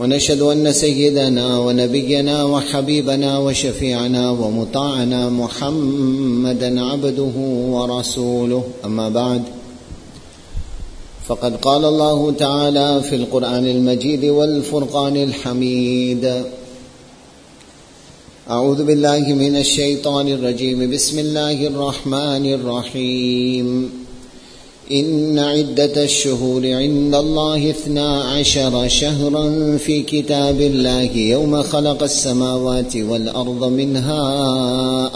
ونشهد أن سيدنا ونبينا وحبيبنا وشفيعنا ومطاعنا محمدا عبده ورسوله. أما بعد فقد قال الله تعالى في القرآن المجيد والفرقان الحميد. أعوذ بالله من الشيطان الرجيم. بسم الله الرحمن الرحيم. إن عدة الشهور عند الله اثنا عشر شهرا في كتاب الله يوم خلق السماوات والأرض منها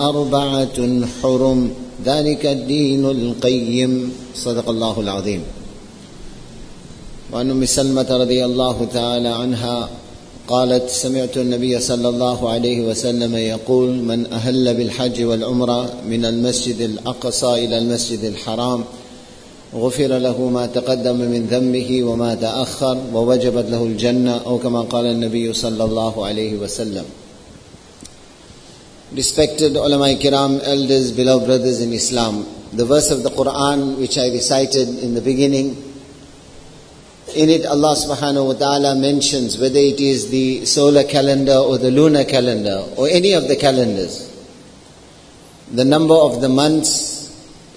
أربعة حرم. ذلك الدين القيم. صدق الله العظيم. وعن أم سلمة رضي الله تعالى عنها قالت سمعت النبي صلى الله عليه وسلم يقول من أهل بالحج والعمرة من المسجد الأقصى إلى المسجد الحرام غفر له ما تقدم من ذنبه وما تأخر ووجبت له الجنة أو كما قال النبي صلى الله عليه وسلم Respected ulama kiram, elders, beloved brothers in Islam, the verse of the Quran which I recited in the beginning, in it Allah subhanahu wa ta'ala mentions whether it is the solar calendar or the lunar calendar or any of the calendars, the number of the months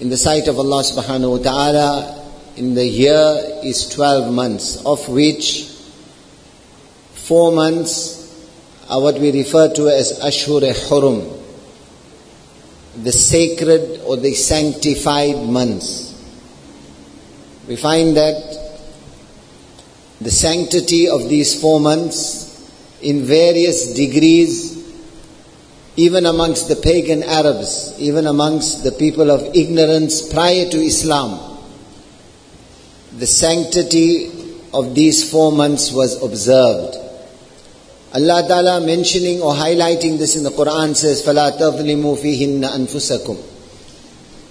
in the sight of Allah subhanahu wa ta'ala in the year is 12 months, of which four months are what we refer to as Ashur Hurum, the sacred or the sanctified months. We find that the sanctity of these four months in various degrees even amongst the pagan Arabs, even amongst the people of ignorance prior to Islam, the sanctity of these four months was observed. Allah Ta'ala mentioning or highlighting this in the Quran says, فَلَا تَظْلِمُوا فِيهِنَّ أَنفُسَكُمْ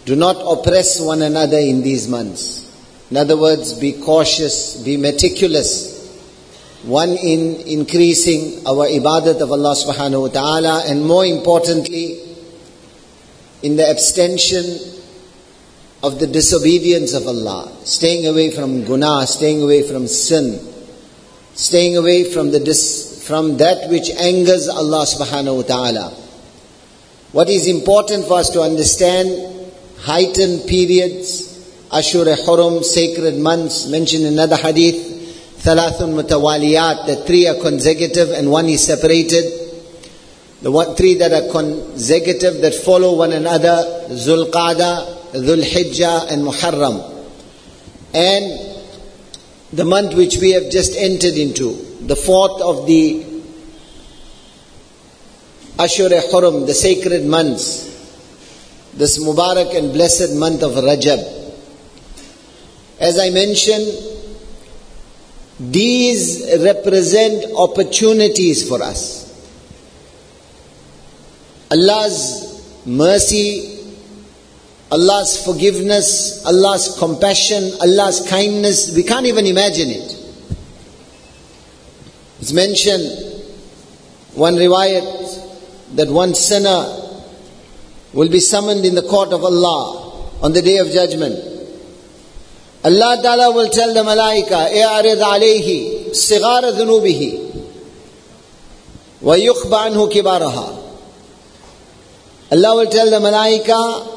Do not oppress one another in these months. In other words, be cautious, be meticulous one in increasing our ibadat of Allah subhanahu wa ta'ala and more importantly in the abstention of the disobedience of Allah, staying away from guna, staying away from sin, staying away from the dis, from that which angers Allah subhanahu wa ta'ala. What is important for us to understand, heightened periods, Ashura Hurum, sacred months, mentioned in another hadith, thalathun mutawaliyat, that three are consecutive and one is separated. The one, three that are consecutive that follow one another, Zulqada, Dhul Hijjah and Muharram. And the month which we have just entered into, the fourth of the Ashura Hurum, the sacred months, this Mubarak and blessed month of Rajab. As I mentioned, these represent opportunities for us. Allah's mercy, Allah's forgiveness, Allah's compassion, Allah's kindness, we can't even imagine it. It's mentioned, one riwayat, that one sinner will be summoned in the court of Allah on the day of judgment. Allah Ta'ala will tell the Malaika, E'arid alayhi, sigara dhunubihi, wa yukhba anhu kibaraha. Allah will tell the Malaika,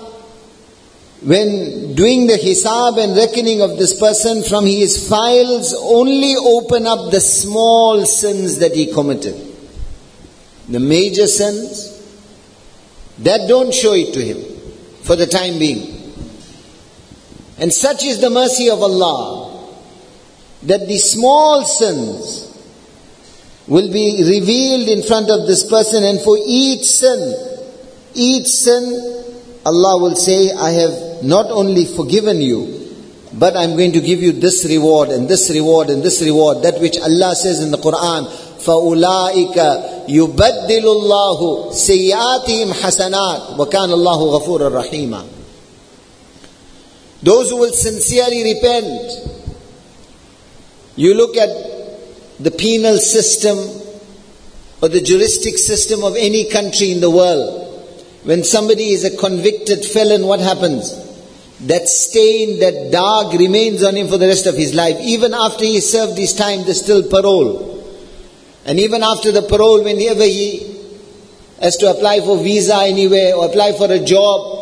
when doing the hisab and reckoning of this person from his files, only open up the small sins that he committed. The major sins, that don't show it to him for the time being. And such is the mercy of Allah that the small sins will be revealed in front of this person, and for each sin, each sin, Allah will say, I have not only forgiven you, but I'm going to give you this reward and this reward and this reward. That which Allah says in the Quran, فَأُولَٰئِكَ يُبَدِّلُ اللَّهُ سَيِّئَاتِهِمْ حَسَنَاتٍ وَكَانَ اللَّهُ غَفُورًا رَحِيمًا Those who will sincerely repent, you look at the penal system or the juristic system of any country in the world. When somebody is a convicted felon, what happens? That stain, that dark remains on him for the rest of his life. Even after he served his time, there's still parole. And even after the parole, whenever he has to apply for visa anywhere or apply for a job,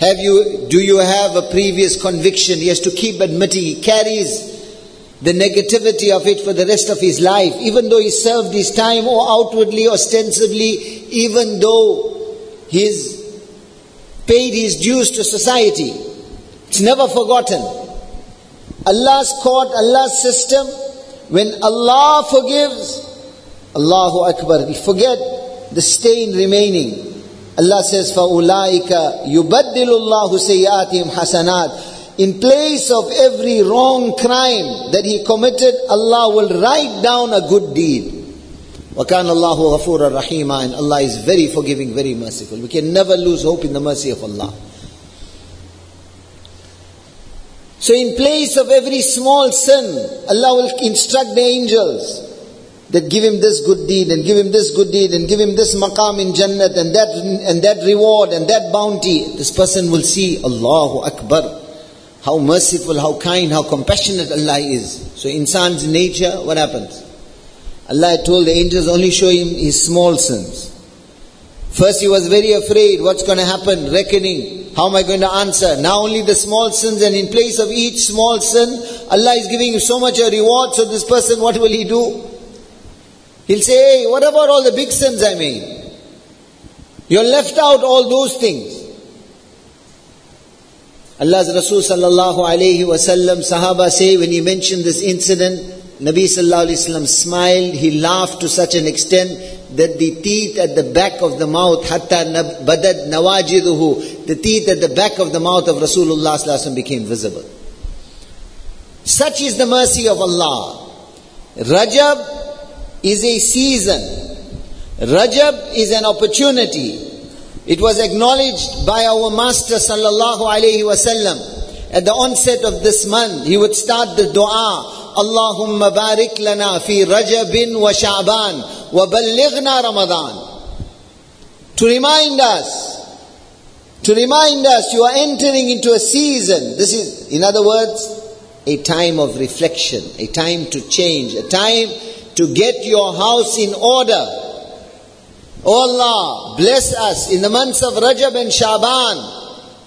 have you, do you have a previous conviction? He has to keep admitting, he carries the negativity of it for the rest of his life, even though he served his time or outwardly, ostensibly, even though he's paid his dues to society. It's never forgotten. Allah's court, Allah's system, when Allah forgives, Allahu Akbar, we forget the stain remaining. Allah says, فَأُولَٰئِكَ يُبَدِّلُ اللَّهُ سَيِّئَاتِهِمْ حَسَنَاتٍ in place of every wrong crime that he committed, Allah will write down a good deed. وَكَانَ اللَّهُ غَفُورًا رَحِيمًا And Allah is very forgiving, very merciful. We can never lose hope in the mercy of Allah. So in place of every small sin, Allah will instruct the angels that give him this good deed and give him this good deed and give him this maqam in Jannat and that and that reward and that bounty. This person will see Allahu Akbar how merciful, how kind, how compassionate Allah is. So insan's nature, what happens? Allah told the angels only show him his small sins. First he was very afraid, what's going to happen? Reckoning. How am I going to answer? Now only the small sins and in place of each small sin, Allah is giving him so much a reward, so this person, what will he do? He'll say, hey, what about all the big sins I made? You're left out all those things. Allah's Rasul sallallahu alayhi wasallam, Sahaba say when he mentioned this incident, Nabi sallallahu alayhi wasallam smiled, he laughed to such an extent that the teeth at the back of the mouth, hatta badad nawajiduhu, the teeth at the back of the mouth of Rasulullah sallallahu became visible. Such is the mercy of Allah. Rajab is a season. Rajab is an opportunity. It was acknowledged by our Master sallallahu alaihi wasallam. At the onset of this month, he would start the dua, Allahumma barik lana fi Rajabin wa Sha'ban wa ballighna Ramadan. To remind us, to remind us you are entering into a season. This is, in other words, a time of reflection, a time to change, a time to get your house in order. Oh Allah, bless us in the months of Rajab and Shaban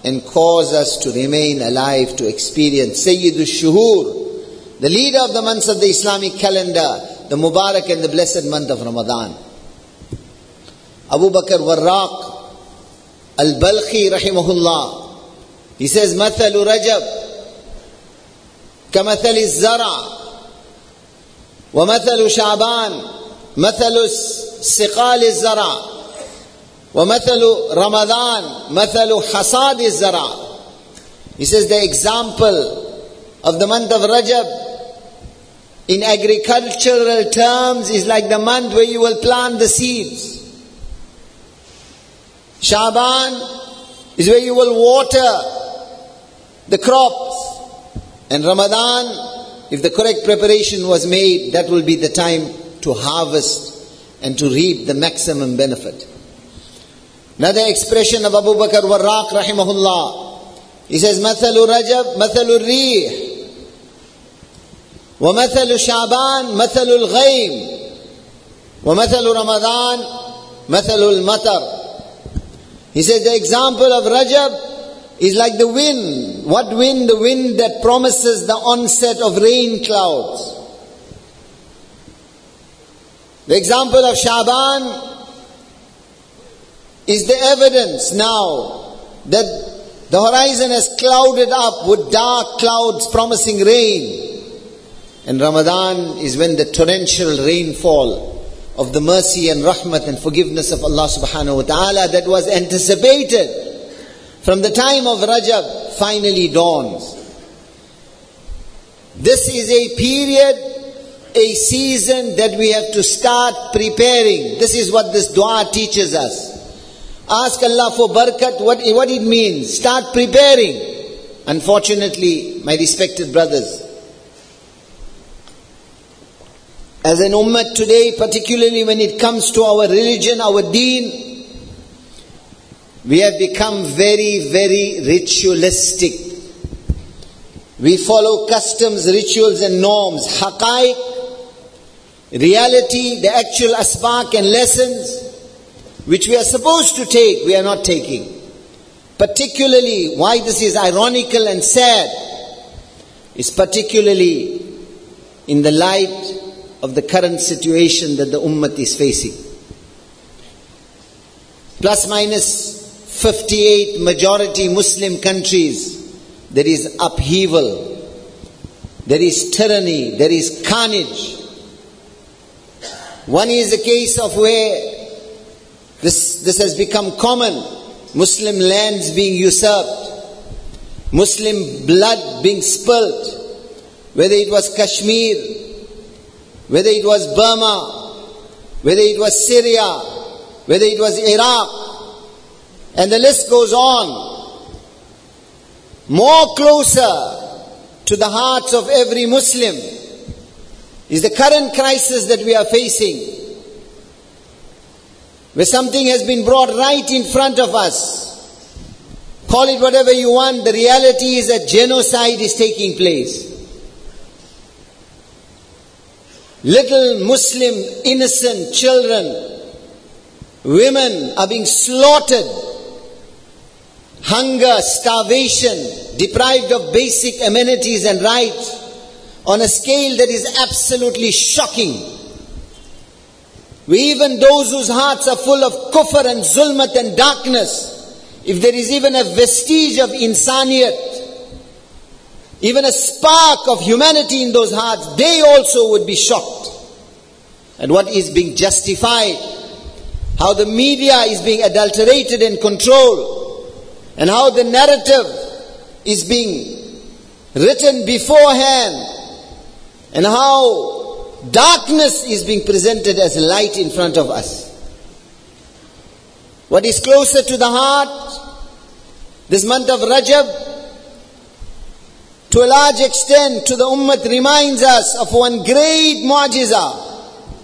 and cause us to remain alive to experience Sayyidul Shuhur, the leader of the months of the Islamic calendar, the Mubarak and the blessed month of Ramadan. Abu Bakr Warraq Al-Balkhi rahimahullah, he says, مثل رجب كمثل الزرع ومثل شعبان مثل سقال الزرع ومثل رمضان مثل حصاد الزرع He says the example of the month of Rajab in agricultural terms is like the month where you will plant the seeds. Shaban is where you will water the crops. And Ramadan, if the correct preparation was made, that will be the time to harvest and to reap the maximum benefit. Another expression of Abu Bakr Warraq rahimahullah. He says, مثل رجب مثل الريح ومثل شعبان مثل الغيم ومثل رمضان مثل المطر He says the example of Rajab is like the wind. What wind? The wind that promises the onset of rain clouds. The example of Shaban is the evidence now that the horizon has clouded up with dark clouds promising rain. And Ramadan is when the torrential rainfall of the mercy and rahmat and forgiveness of Allah subhanahu wa ta'ala that was anticipated from the time of Rajab finally dawns. This is a period a season that we have to start preparing. This is what this dua teaches us. Ask Allah for barakat, what, what it means. Start preparing. Unfortunately, my respected brothers, as an ummah today, particularly when it comes to our religion, our deen, we have become very, very ritualistic. We follow customs, rituals and norms, haqaiq, reality, the actual asbaq and lessons, which we are supposed to take, we are not taking. Particularly, why this is ironical and sad, is particularly in the light of the current situation that the ummah is facing. Plus minus 58 majority Muslim countries, there is upheaval, there is tyranny, there is carnage. One is a case of where this, this has become common, Muslim lands being usurped, Muslim blood being spilt, whether it was Kashmir, whether it was Burma, whether it was Syria, whether it was Iraq, and the list goes on. More closer to the hearts of every Muslim is the current crisis that we are facing, where something has been brought right in front of us. Call it whatever you want, the reality is that genocide is taking place. Little Muslim innocent children, women are being slaughtered. Hunger, starvation, deprived of basic amenities and rights on a scale that is absolutely shocking. Even those whose hearts are full of kufr and zulmat and darkness, if there is even a vestige of insaniyat, even a spark of humanity in those hearts, they also would be shocked. At what is being justified, how the media is being adulterated and controlled, and how the narrative is being written beforehand, and how darkness is being presented as light in front of us. What is closer to the heart, this month of Rajab, to a large extent to the ummah reminds us of one great mu'jiza.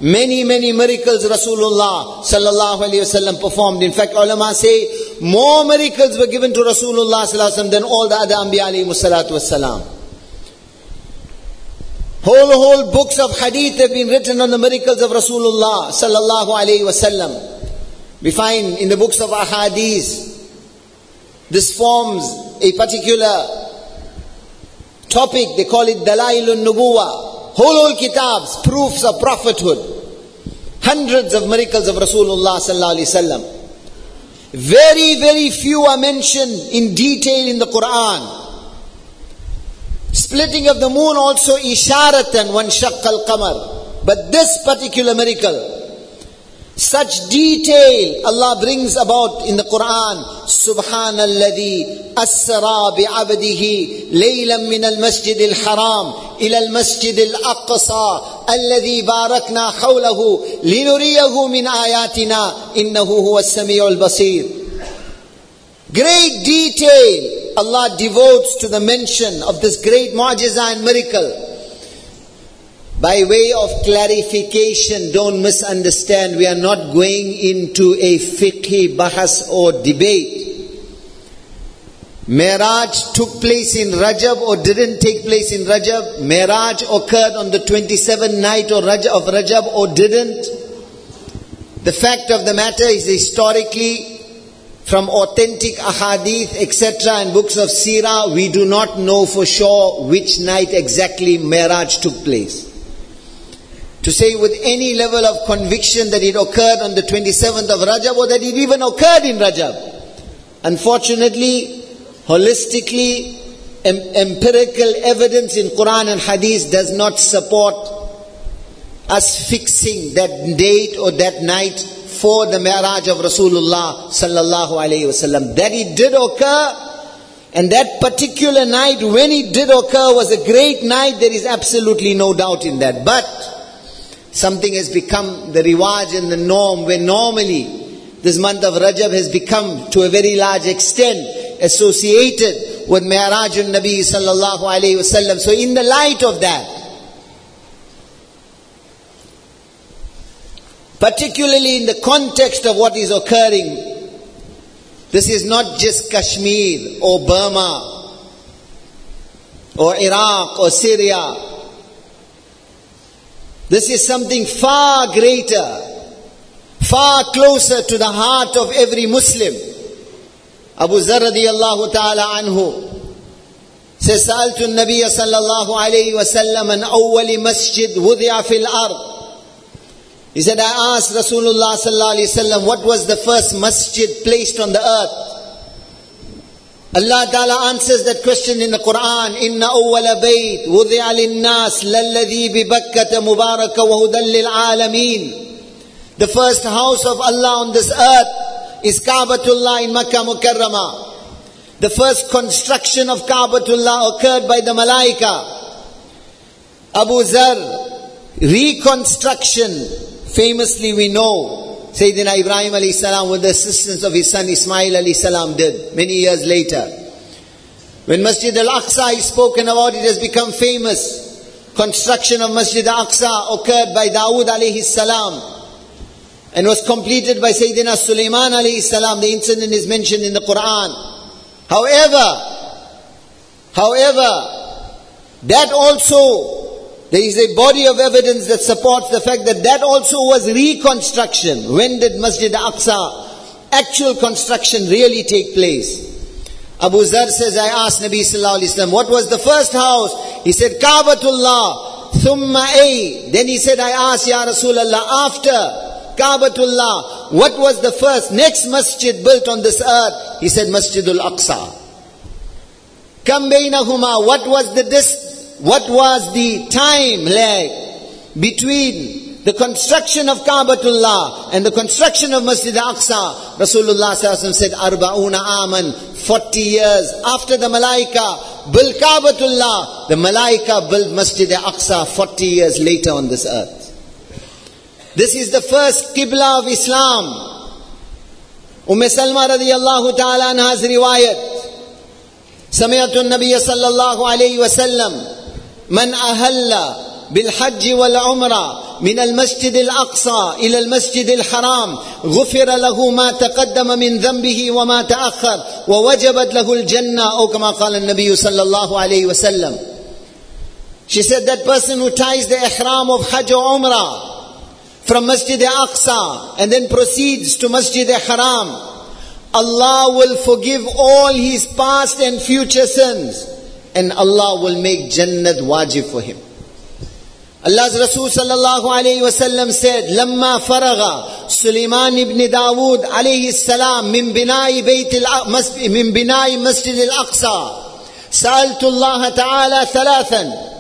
Many, many miracles Rasulullah sallallahu alayhi wasallam performed. In fact, ulama say more miracles were given to Rasulullah sallallahu alayhi wasallam than all the other Anbiya alayhi salatu wasalam. Whole, whole books of hadith have been written on the miracles of Rasulullah sallallahu alayhi wasallam. We find in the books of ahadith, this forms a particular topic, they call it Dalailun Nubuwa. Whole, whole kitabs, proofs of prophethood. Hundreds of miracles of Rasulullah sallallahu alaihi wasallam. Very, very few are mentioned in detail in the Quran. Splitting of the moon also isharatan one shaqqal qamar. But this particular miracle, such detail Allah brings about in the Quran. سبحان الذي أسرى بعبده ليلا من المسجد الحرام إلى المسجد الأقصى الذي باركنا حوله لنريه من آياتنا إنه هو السميع البصير. Great detail Allah devotes to the mention of this great mu'jiza and miracle. By way of clarification, don't misunderstand, we are not going into a fiqhi bahas or debate. Miraj took place in Rajab or didn't take place in Rajab. Miraj occurred on the 27th night of Rajab or didn't. The fact of the matter is historically, from authentic ahadith, etc., and books of Sirah, we do not know for sure which night exactly Miraj took place to say with any level of conviction that it occurred on the 27th of Rajab or that it even occurred in Rajab. Unfortunately, holistically, em- empirical evidence in Quran and Hadith does not support us fixing that date or that night for the Mi'raj of Rasulullah sallallahu alayhi wasallam. That it did occur, and that particular night when it did occur was a great night, there is absolutely no doubt in that. But something has become the riwaj and the norm where normally this month of Rajab has become to a very large extent associated with Mi'raj al-Nabi sallallahu alayhi wasallam. So in the light of that, particularly in the context of what is occurring, this is not just Kashmir or Burma or Iraq or Syria. This is something far greater far closer to the heart of every Muslim. Abu Zar radiallahu ta'ala anhu says, سألت النبي صلى الله عليه وسلم عن أول مسجد وضع في الأرض. He said, I asked Rasulullah sallallahu alayhi wasallam, what was the first masjid placed on the earth? Allah Ta'ala answers that question in the Quran. إن أول بيت وضع للناس للذي ببكة مبارك وهدى للعالمين. The first house of Allah on this earth is Kaabatullah in Makkah Mukarramah. The first construction of Kaabatullah occurred by the Malaika. Abu Zar, reconstruction, famously we know, Sayyidina Ibrahim alayhi salam with the assistance of his son Ismail alayhi salam did many years later. When Masjid al-Aqsa is spoken about, it has become famous. Construction of Masjid al-Aqsa occurred by Dawood alayhi salam and was completed by Sayyidina Sulaiman alayhi salam. The incident is mentioned in the Quran. However, however, that also, there is a body of evidence that supports the fact that that also was reconstruction. When did Masjid Aqsa, actual construction really take place? Abu Zar says, I asked Nabi Sallallahu Alaihi Wasallam, what was the first house? He said, Kaabatullah, thumma a. Then he said, I asked Ya Rasulallah, after Kaabatullah. What was the first, next masjid built on this earth? He said Masjidul Aqsa. Kam bainahuma, what was the dis, what was the time lag between the construction of Kaabatullah and the construction of Masjid Aqsa? Rasulullah said, Arba'una aman, 40 years after the Malaika built Kaabatullah, the Malaika built Masjid Aqsa 40 years later on this earth. This is the first Qibla of Islam. Umm Salma radiallahu ta'ala anha's riwayat. سمعت النبي صلى الله عليه وسلم من أهل بالحج والعمرة من المسجد الأقصى إلى المسجد الحرام غفر له ما تقدم من ذنبه وما تأخر ووجبت له الجنة أو كما قال النبي صلى الله عليه وسلم She said that person who ties the ihram of Hajj or Umrah from Masjid Aqsa and then proceeds to Masjid Haram, Allah will forgive all his past and future sins and Allah will make Jannat wajib for him. Allah's Rasul sallallahu alayhi wasallam said, لما فرغ سليمان ibn داود عليه السلام من بناء بيت من بناء مسجد الأقصى سألت الله تعالى ثلاثا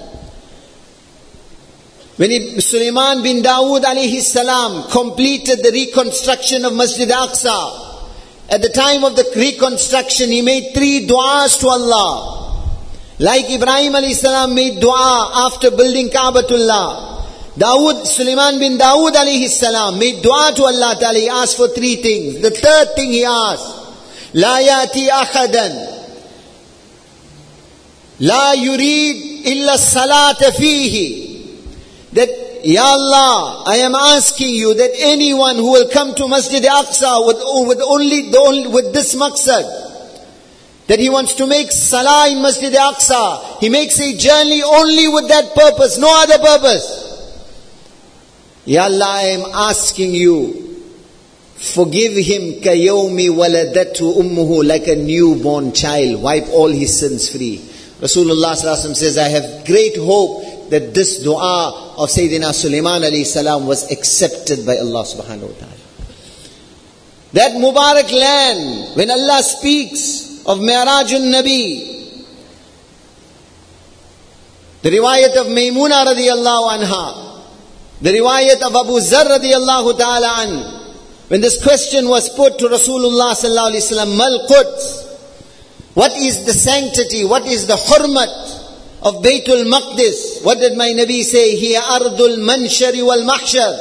when he, Sulaiman bin Dawood alayhi salam completed the reconstruction of Masjid Aqsa, at the time of the reconstruction, he made three du'as to Allah. Like Ibrahim alayhi made dua after building Kaabatullah. Dawood, Suleiman bin Dawood alayhi salam made dua to Allah Ta'ala. He asked for three things. The third thing he asked, La yati ahadan. La yurid illa salata fihi. That, Ya Allah, I am asking you that anyone who will come to Masjid Aqsa with, with only, the, with this maqsad, that he wants to make salah in Masjid Aqsa, he makes a journey only with that purpose, no other purpose. Ya Allah, I am asking you, forgive him kayomi waladatu ummuhu like a newborn child, wipe all his sins free. Rasulullah says, I have great hope that this dua of Sayyidina Sulaiman alayhi salam was accepted by Allah subhanahu wa ta'ala. That Mubarak land, when Allah speaks of Mi'rajun Nabi, the riwayat of Maymuna radiallahu anha, the riwayat of Abu Zar radiallahu ta'ala an, when this question was put to Rasulullah sallallahu alayhi wa sallam, Mal Quds, what is the sanctity, what is the hurmat of Baytul Maqdis. What did my Nabi say? Here ardul manshari wal mahshar.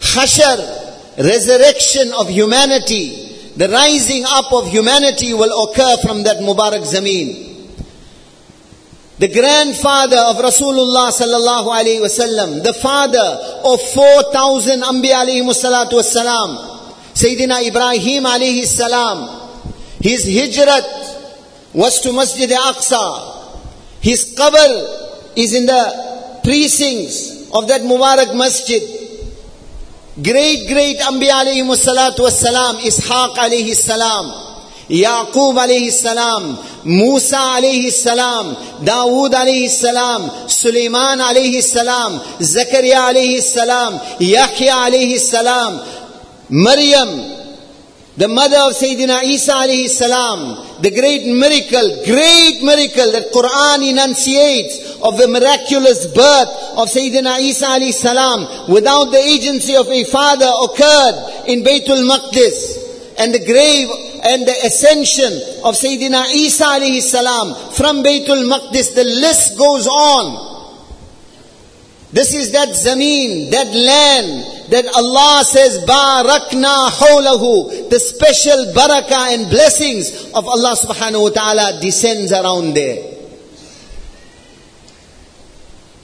Hashar, resurrection of humanity, the rising up of humanity will occur from that Mubarak Zameen. The grandfather of Rasulullah sallallahu alayhi wasallam, the father of 4,000 Anbiya alayhi salatu wasalam, Sayyidina Ibrahim alayhi salam, his hijrat was to Masjid al Aqsa. His qabr is in the precincts of that Mubarak Masjid. Great, great Anbiya alayhi salatu wassalam, Ishaq alayhi salam, Yaqub alayhi salam, Musa alayhi salam, Dawood alayhi salam, Sulaiman alayhi salam, Zakaria alayhi salam, Yahya alayhi salam, Maryam, the mother of Sayyidina Isa alayhi salam, the great miracle, great miracle that Quran enunciates of the miraculous birth of Sayyidina Isa alayhi salam without the agency of a father occurred in Baytul Maqdis and the grave and the ascension of Sayyidina Isa alayhi salam from Baytul Maqdis, the list goes on. This is that zameen, that land that Allah says, Barakna hawlahu. The special barakah and blessings of Allah subhanahu wa ta'ala descends around there.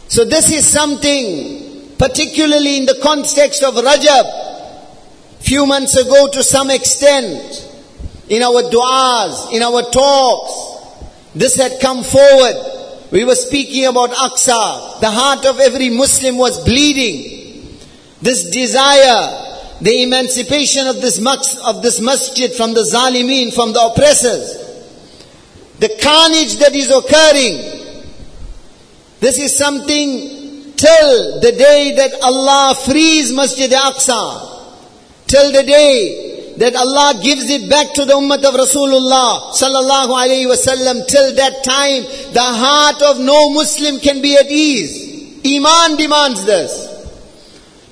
So this is something, particularly in the context of Rajab, few months ago to some extent, in our du'as, in our talks, this had come forward. We were speaking about Aqsa. The heart of every Muslim was bleeding. This desire, the emancipation of this, of this masjid from the zalimeen, from the oppressors. The carnage that is occurring. This is something till the day that Allah frees Masjid Aqsa. Till the day that Allah gives it back to the ummah of Rasulullah sallallahu alayhi wasallam. Till that time, the heart of no Muslim can be at ease. Iman demands this.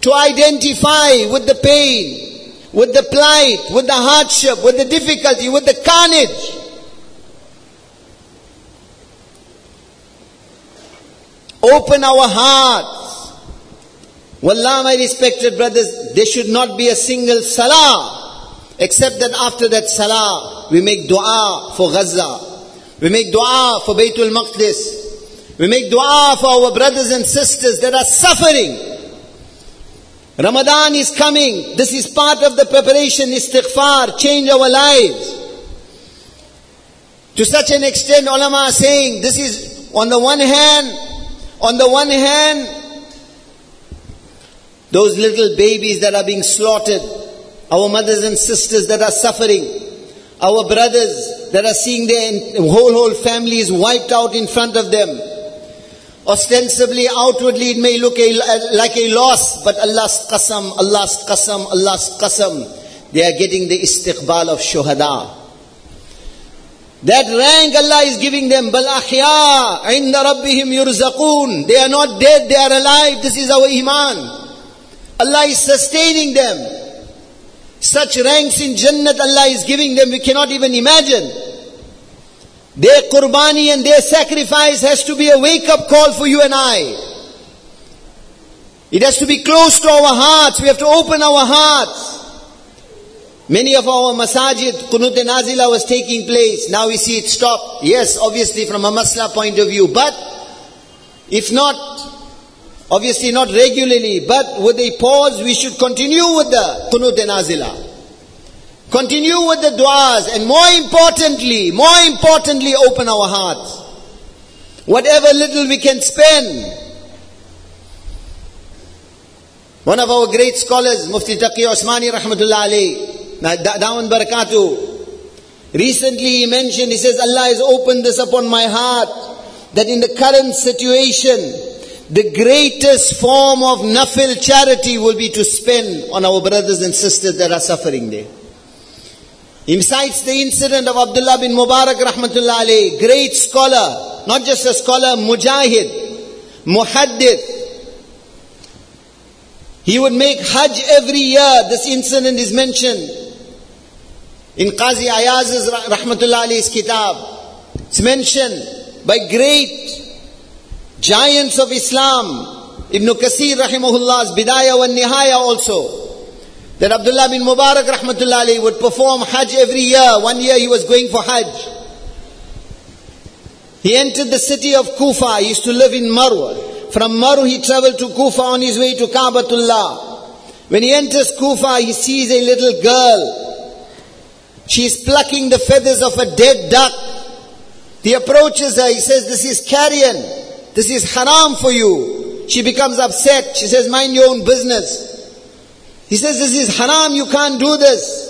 To identify with the pain, with the plight, with the hardship, with the difficulty, with the carnage. Open our hearts. Wallah, my respected brothers, there should not be a single salah Except that after that salah, we make dua for Gaza. We make dua for Baytul Maqdis. We make dua for our brothers and sisters that are suffering. Ramadan is coming. This is part of the preparation, istighfar, change our lives. To such an extent, ulama are saying, this is on the one hand, on the one hand, those little babies that are being slaughtered, our mothers and sisters that are suffering, our brothers that are seeing their whole, whole families wiped out in front of them. Ostensibly, outwardly, it may look a, like a loss, but Allah's qasam, Allah's qasam, Allah's qasam. They are getting the istiqbal of shuhada. That rank Allah is giving them. Bal ahya inda rabbihim yurzaqun. They are not dead, they are alive. This is our iman. Allah is sustaining them. Such ranks in Jannat Allah is giving them, we cannot even imagine. Their qurbani and their sacrifice has to be a wake up call for you and I. It has to be close to our hearts. We have to open our hearts. Many of our masajid, Qunut Nazila was taking place. Now we see it stop. Yes, obviously from a masla point of view. But if not, Obviously not regularly, but with a pause, we should continue with the Qunut Nazila. Continue with the du'as and more importantly, more importantly, open our hearts. Whatever little we can spend. One of our great scholars, Mufti Taqi Osmani Rahmatullah alayhi, Dawan Barakatuh, recently he mentioned, he says, Allah has opened this upon my heart, that in the current situation, the greatest form of nafil charity will be to spend on our brothers and sisters that are suffering there. He cites the incident of Abdullah bin Mubarak rahmatullah alayhi, great scholar, not just a scholar, mujahid, muhaddith. He would make hajj every year. This incident is mentioned in Qazi Ayaz's rahmatullah alayhi's kitab. It's mentioned by great giants of Islam. Ibn Kasir rahimahullah's Bidayah wa Nihaya also. That Abdullah bin Mubarak rahmatullah would perform Hajj every year. One year he was going for Hajj. He entered the city of Kufa. He used to live in Marwa. From Marwa he traveled to Kufa on his way to Kaabatullah. When he enters Kufa, he sees a little girl. She is plucking the feathers of a dead duck. He approaches her. He says, This is carrion. This is haram for you. She becomes upset. She says, Mind your own business. He says, This is haram. You can't do this.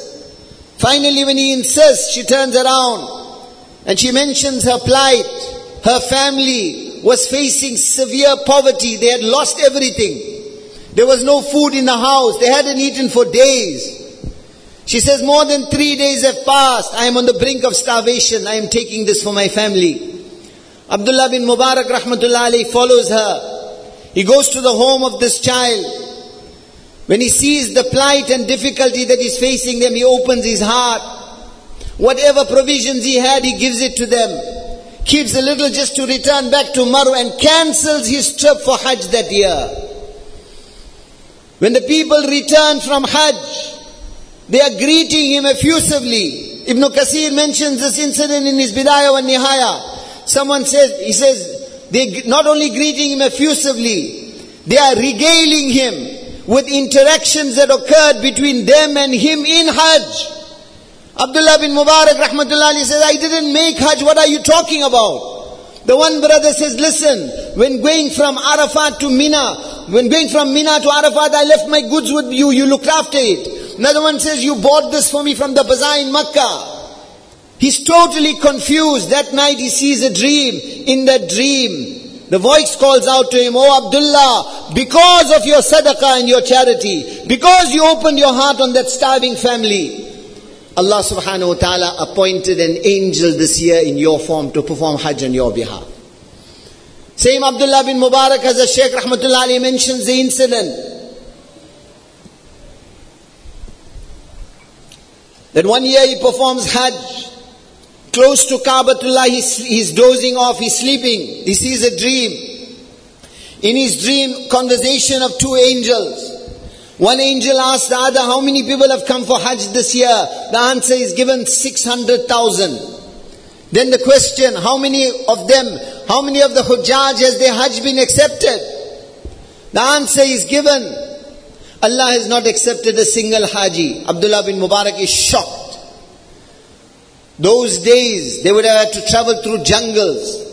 Finally, when he insists, she turns around and she mentions her plight. Her family was facing severe poverty. They had lost everything. There was no food in the house. They hadn't eaten for days. She says, more than three days have passed. I am on the brink of starvation. I am taking this for my family. Abdullah bin Mubarak rahmatullah alayhi follows her. He goes to the home of this child. When he sees the plight and difficulty that is facing them, he opens his heart. Whatever provisions he had, he gives it to them. Keeps a little just to return back to Maru and cancels his trip for Hajj that year. When the people return from Hajj, they are greeting him effusively. Ibn Kasir mentions this incident in his Bidayah wa Nihaya. Someone says, he says, they not only greeting him effusively, they are regaling him with interactions that occurred between them and him in Hajj. Abdullah bin Mubarak rahmatullah says, I didn't make Hajj, what are you talking about? The one brother says, listen, when going from Arafat to Mina, when going from Mina to Arafat, I left my goods with you, you looked after it. Another one says, you bought this for me from the bazaar in Makkah. He's totally confused. That night he sees a dream. In that dream, the voice calls out to him, Oh Abdullah, because of your sadaqah and your charity, because you opened your heart on that starving family, Allah subhanahu wa ta'ala appointed an angel this year in your form to perform Hajj on your behalf. Same Abdullah bin Mubarak as a Shaykh Rahmatullah Ali mentions the incident. That one year he performs Hajj. Close to Kaabatullah, he's, he's dozing off, he's sleeping. He sees a dream. In his dream, conversation of two angels. One angel asked the other, how many people have come for Hajj this year? The answer is given 600,000. Then the question, how many of them, how many of the Hujjaj has their Hajj been accepted? The answer is given. Allah has not accepted a single Haji. Abdullah bin Mubarak is shocked. Those days, they would have had to travel through jungles,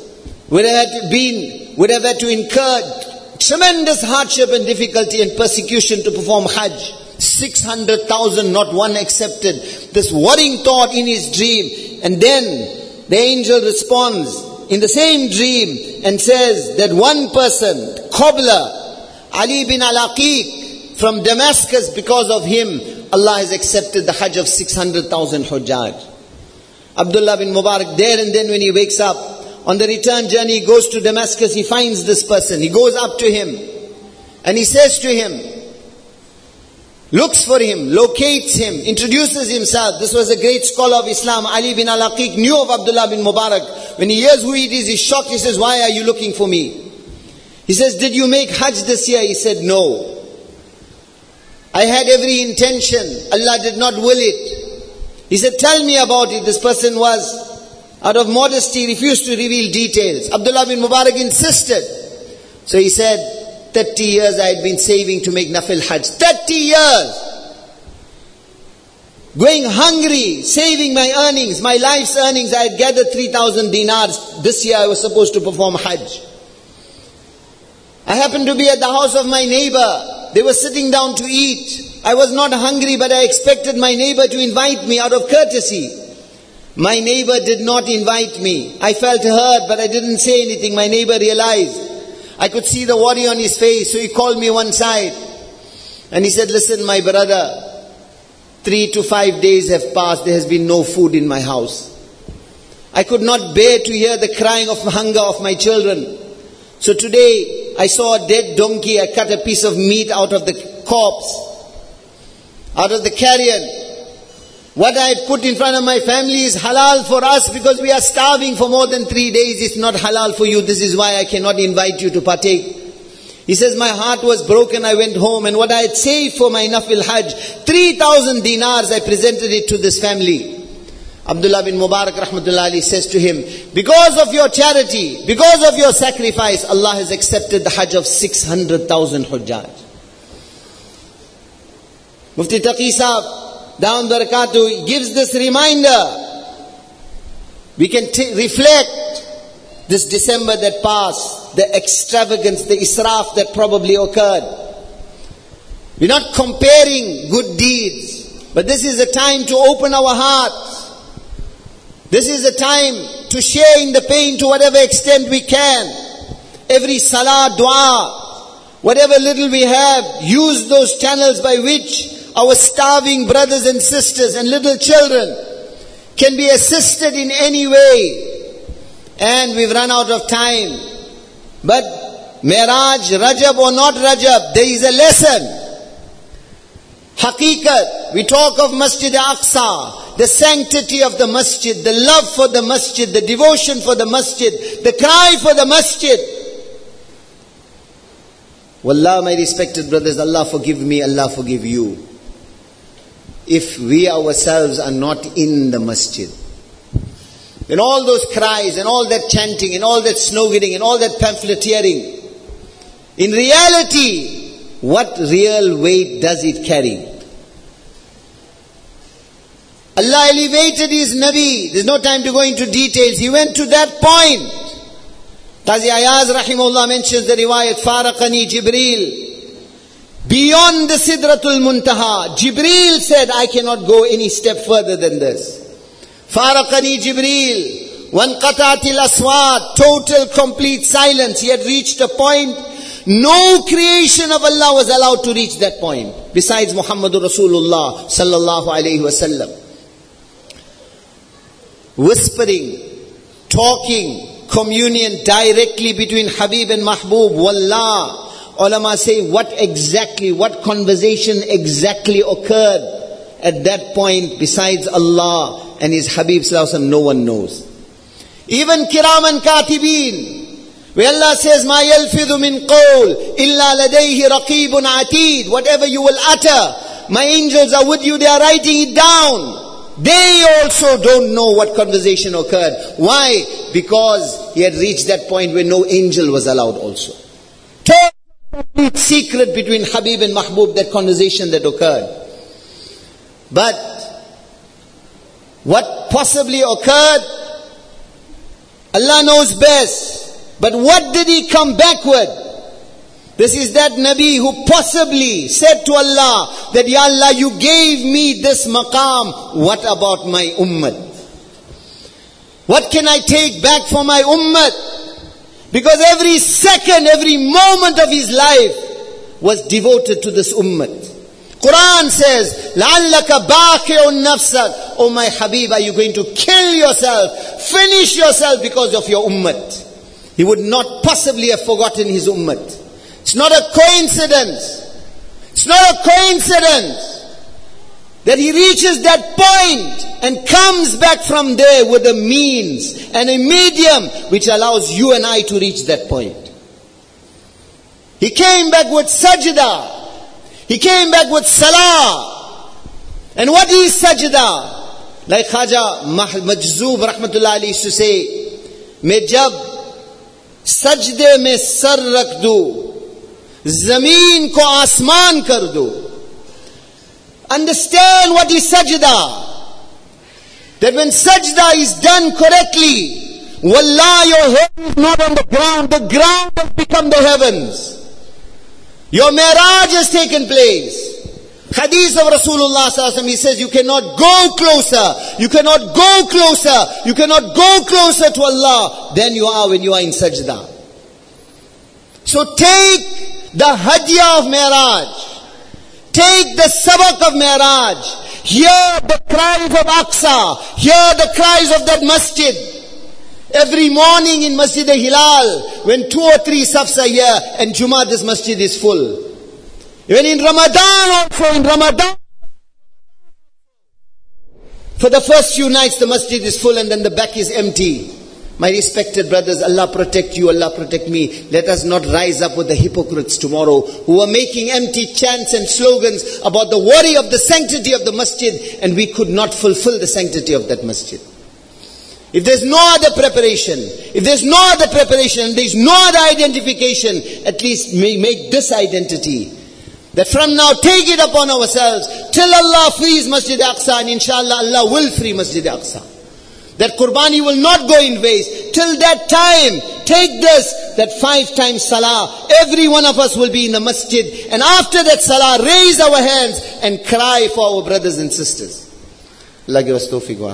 would have had to been, would have had to incur tremendous hardship and difficulty and persecution to perform Hajj. 600,000, not one accepted. This worrying thought in his dream. And then the angel responds in the same dream and says that one person, cobbler, Ali bin Al-Aqiq from Damascus, because of him, Allah has accepted the Hajj of 600,000 Hujjaj. Abdullah bin Mubarak there and then when he wakes up, on the return journey, he goes to Damascus, he finds this person. He goes up to him and he says to him, looks for him, locates him, introduces himself. This was a great scholar of Islam, Ali bin al-Aqiq, knew of Abdullah bin Mubarak. When he hears who it is, he's shocked. He says, why are you looking for me? He says, did you make Hajj this year? He said, no. I had every intention. Allah did not will it. He said, tell me about it. This person was out of modesty, refused to reveal details. Abdullah bin Mubarak insisted. So he said, 30 years I had been saving to make Nafil Hajj. 30 years! Going hungry, saving my earnings, my life's earnings. I had gathered 3,000 dinars. This year I was supposed to perform Hajj. I happened to be at the house of my neighbor. They were sitting down to eat. I was not hungry, but I expected my neighbor to invite me out of courtesy. My neighbor did not invite me. I felt hurt, but I didn't say anything. My neighbor realized. I could see the worry on his face, so he called me one side. And he said, listen, my brother, three to five days have passed. There has been no food in my house. I could not bear to hear the crying of hunger of my children. So today, I saw a dead donkey. I cut a piece of meat out of the corpse, out of the carrion. What I put in front of my family is halal for us because we are starving for more than three days. It's not halal for you. This is why I cannot invite you to partake. He says, my heart was broken. I went home and what I had saved for my nafil hajj, 3,000 dinars, I presented it to this family. Abdullah bin Mubarak rahmatullah Ali says to him, because of your charity, because of your sacrifice, Allah has accepted the hajj of 600,000 hujjaj. Mufti Taqi Saab, damat barakatuh gives this reminder. We can t- reflect this December that passed, the extravagance, the israf that probably occurred. We're not comparing good deeds, but this is a time to open our hearts. This is a time to share in the pain to whatever extent we can. Every salah, dua, whatever little we have, use those channels by which our starving brothers and sisters and little children can be assisted in any way. And we've run out of time. But Miraj, Rajab or not Rajab, there is a lesson. Haqiqat, we talk of Masjid Aqsa, the sanctity of the masjid, the love for the masjid, the devotion for the masjid, the cry for the masjid. Wallah, my respected brothers, Allah forgive me, Allah forgive you if we ourselves are not in the masjid. And all those cries and all that chanting and all that sloganing and all that pamphleteering, in reality, what real weight does it carry? Allah elevated His Nabi. There's no time to go into details. He went to that point. Qazi Ayaz rahimahullah mentions the riwayat, Faraqani Jibreel. Beyond the Sidratul Muntaha, Jibreel said, I cannot go any step further than this. Faraqani Jibreel, one qatatil aswat, total complete silence. He had reached a point, no creation of Allah was allowed to reach that point, besides Muhammadur Rasulullah sallallahu alayhi wasallam. Whispering, talking, communion directly between Habib and Mahbub, Wallah, Ulama say what exactly, what conversation exactly occurred at that point besides Allah and His Habib Sallallahu no one knows. Even Kiraman Katibin, where Allah says, مَا يَلْفِظُ مِنْ قَوْلٍ إِلَّا لَدَيْهِ رَقِيبٌ عَتِيدٌ Whatever you will utter, my angels are with you, they are writing it down. They also don't know what conversation occurred. Why? Because he had reached that point where no angel was allowed also complete secret between Habib and Mahbub, that conversation that occurred. But what possibly occurred, Allah knows best. But what did he come back with? This is that Nabi who possibly said to Allah that, Ya Allah, you gave me this maqam. What about my ummah? What can I take back for my ummah? Because every second, every moment of his life was devoted to this ummah. Quran says, لَعَلَّكَ بَاقِعٌ نَفْسَكَ Oh my Habib, are you going to kill yourself, finish yourself because of your ummah? He would not possibly have forgotten his ummah. It's not a coincidence. It's not a coincidence that he reaches that point and comes back from there with a means and a medium which allows you and I to reach that point. He came back with sajda. He came back with salah. And what is sajda? Like Khaja Majzub rahmatullah used to say, मैं जब सजदे में sir रख दू जमीन को आसमान कर दू Understand what is sajda. That when sajda is done correctly, wallah, your head is not on the ground. The ground has become the heavens. Your miraj has taken place. Hadith of Rasulullah he says you cannot go closer, you cannot go closer, you cannot go closer to Allah than you are when you are in sajda. So take the hadiyah of Miraj. Take the sabak of Mi'raj. Hear the cries of Aqsa. Hear the cries of that masjid. Every morning in Masjid Hilal, when two or three safs are here, and Jummah, this masjid is full. Even in Ramadan also, in Ramadan, For the first few nights the masjid is full and then the back is empty. My respected brothers, Allah protect you, Allah protect me. Let us not rise up with the hypocrites tomorrow who are making empty chants and slogans about the worry of the sanctity of the masjid and we could not fulfill the sanctity of that masjid. If there's no other preparation, if there's no other preparation, there's no other identification, at least make this identity. That from now take it upon ourselves till Allah frees Masjid Aqsa and inshallah Allah will free Masjid Aqsa. That Qurbani will not go in waste. Till that time, take this, that five times salah, every one of us will be in the masjid. And after that salah, raise our hands and cry for our brothers and sisters. Allah give us tawfiq wa